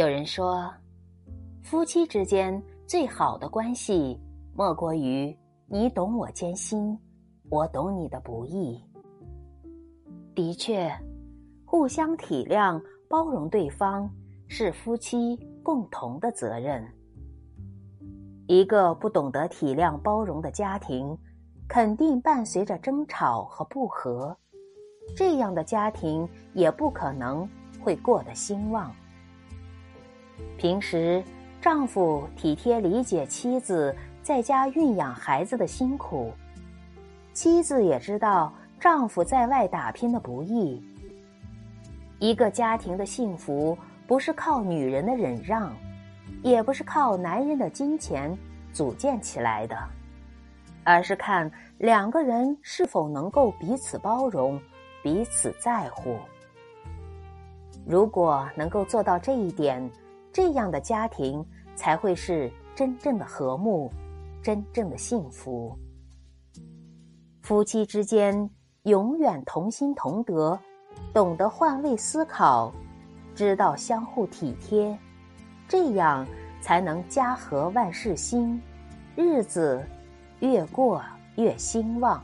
有人说，夫妻之间最好的关系，莫过于你懂我艰辛，我懂你的不易。的确，互相体谅、包容对方，是夫妻共同的责任。一个不懂得体谅、包容的家庭，肯定伴随着争吵和不和，这样的家庭也不可能会过得兴旺。平时，丈夫体贴理解妻子在家孕养孩子的辛苦，妻子也知道丈夫在外打拼的不易。一个家庭的幸福，不是靠女人的忍让，也不是靠男人的金钱组建起来的，而是看两个人是否能够彼此包容、彼此在乎。如果能够做到这一点，这样的家庭才会是真正的和睦，真正的幸福。夫妻之间永远同心同德，懂得换位思考，知道相互体贴，这样才能家和万事兴，日子越过越兴旺。